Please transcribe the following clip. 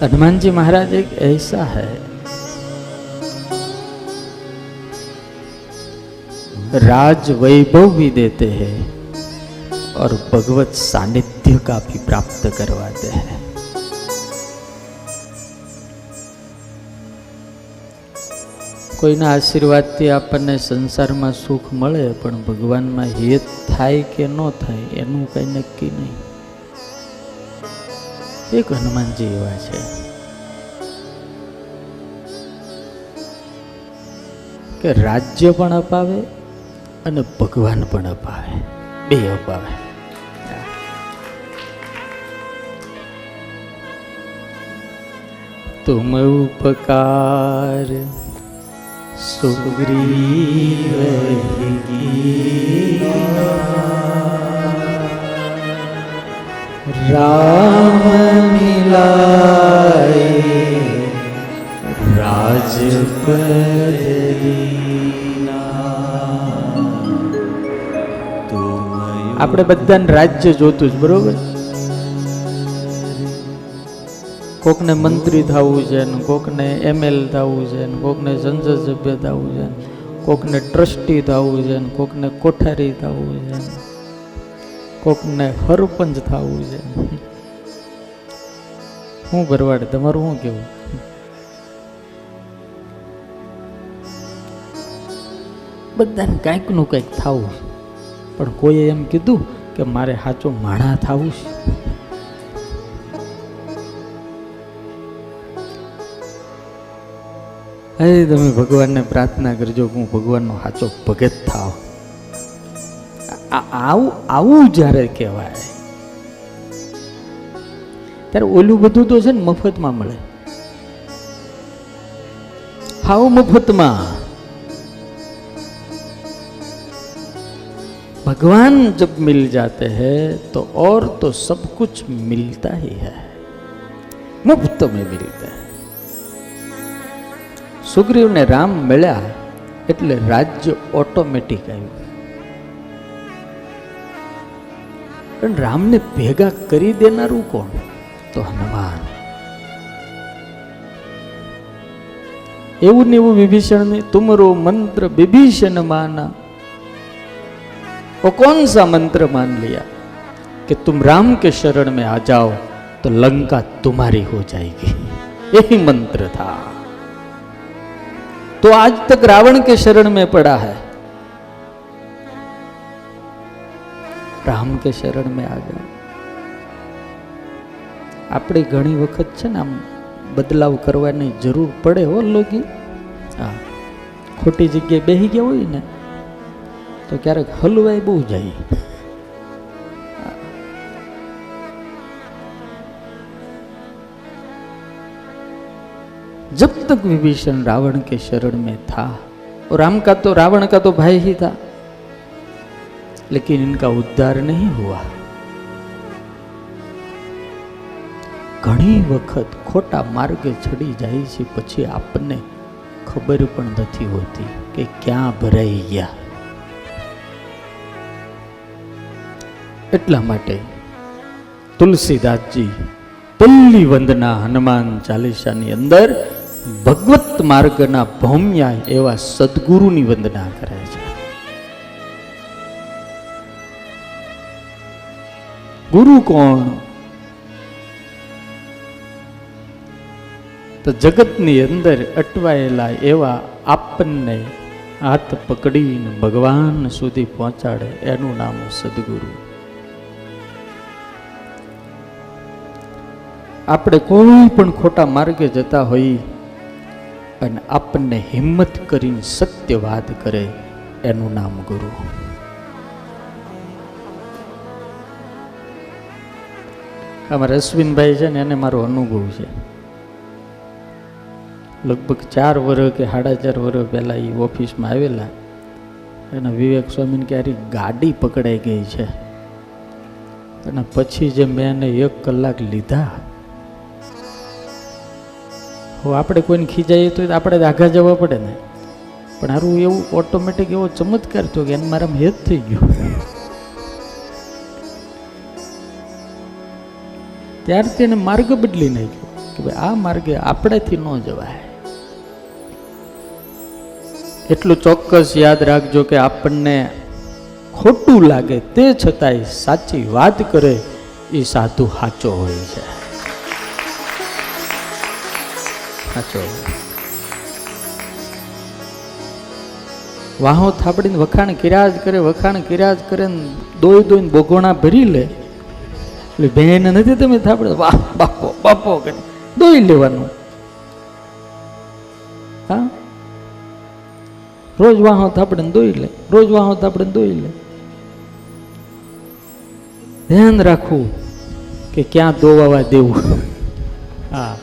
हनुमान जी महाराज एक ऐसा है राज वैभव भी देते हैं और भगवत सानिध्य का भी प्राप्त करवाते हैं કોઈના આશીર્વાદથી આપણને સંસારમાં સુખ મળે પણ ભગવાનમાં હેત થાય કે ન થાય એનું કંઈ નક્કી નહીં એક હનુમાનજી એવા છે. કે રાજ્ય પણ અપાવે અને ભગવાન પણ અપાવે. બે અપાવે. તુમ ઉપકાર સુગ્રીવ રામ મિલાય આપણે બધાને રાજ્ય જોતું જ, બરોબર? કોકને મંત્રી થવું છે ને કોકને એમએલ થવું છે ને કોકને સંસદ સભ્ય થવું છે કોકને ટ્રસ્ટી થવું છે ને કોકને કોઠારી થવું છે કોકને હરપંજ થવું છે. હું ભરવાડ, તમારું શું કેવું? બધાને કાંઈકનું કંઈક થવું પણ કોઈએ એમ કીધું કે મારે સાચો માણા થવું છે. અરે તમે ભગવાનને પ્રાર્થના કરજો હું ભગવાનનો સાચો ભગત થાવ. આવું આવું જ્યારે કહેવાય ત્યારે ઓલું બધું તો છે ને મફતમાં મળે હાવ મફતમાં भगवान जब मिल जाते हैं तो और तो सब कुछ मिलता ही है मुफ्त में मिलता है સુગ્રીવને રામ મળ્યા એટલે રાજ્ય ઓટોમેટિક આવ્યું પણ રામને ભેગા કરી દેનારું કોણ તો હનુમાન એવું ને એવું વિભીષણ ને તુમરો મંત્ર વિભીષણ માના वो कौन सा मंत्र मान लिया कि तुम राम के शरण में आ जाओ तो लंका तुम्हारी हो जाएगी यही मंत्र था तो आज तक रावण के शरण में पड़ा है રામ કે શરણ મેં આ જાઉં આપણે ઘણી વખત છે ને આમ બદલાવ કરવાની જરૂર પડે હો લોગી. હા, ખોટી જગ્યાએ બેસી ગયા હોય ને, તો ક્યારેક હલવાય બહુ જાય. જબ તક વિભીષણ રાવણ કે શરણ મેં થા. રામ કા તો રાવણ કા તો ભાઈ ही था लेकिन इनका उद्धार नहीं हुआ ઘણી વખત ખોટા માર્ગે ચડી જાય છે પછી આપણને ખબર પણ નથી હોતી કે ક્યાં ભરાઈ ગયા એટલા માટે તુલસીદાસજી પલ્લી વંદના હનુમાન ચાલીસાની અંદર ભગવત માર્ગના ભૌમ્યા એવા સદગુરુની વંદના કરે ગુરુ કોણ? તો જગતની અંદર અટવાયેલા એવા આપણને હાથ પકડીને ભગવાન સુધી પહોંચાડે, એનું નામ સદગુરુ. આપણે કોઈ પણ ખોટા માર્ગે જતા હોઈ અને આપણને હિંમત કરીને સત્ય વાત કરે, એનું નામ ગુરુ. અમારા અશ્વિનભાઈ છે ને એને મારો અનુભવ છે. લગભગ ચાર વર્ષ કે સાડા ચાર વર્ષ પહેલાં એ ઓફિસમાં આવેલા. અને વિવેક સ્વામીને ક્યારે ગાડી પકડાઈ ગઈ છે. અને પછી જે મેં એને એક કલાક લીધા. હો આપણે કોઈને ખીજાઈએ તો આપણે આઘા જવા પડે ને. પણ સારું એવું ઓટોમેટિક એવો ચમત્કાર થયો કે એને મારામાં હેત થઈ ગયો. ત્યારથી એને માર્ગ બદલી નાખ્યો કે ભાઈ આ માર્ગે આપણેથી ન જવાય. એટલું ચોક્કસ યાદ રાખજો કે આપણને ખોટું લાગે તે છતાંય સાચી વાત કરે એ સાધુ સાચો હોય છે. સાચો વાહો થાપડીને વખાણ કર્યા કરે, વખાણ કર્યા જ કરે ને દોઈ દોઈને બોગોણા ભરી લે. એટલે બેન નથી તમે થાપડે વાહ, બાપો બાપો કરી દોઈ લેવાનું. હા? રોજ વાહો થાપડે દોઈ લે, રોજ વાહો થાપડે દોઈ લે. ધ્યાન રાખવું કે ક્યાં દોવાવા દેવું. હા.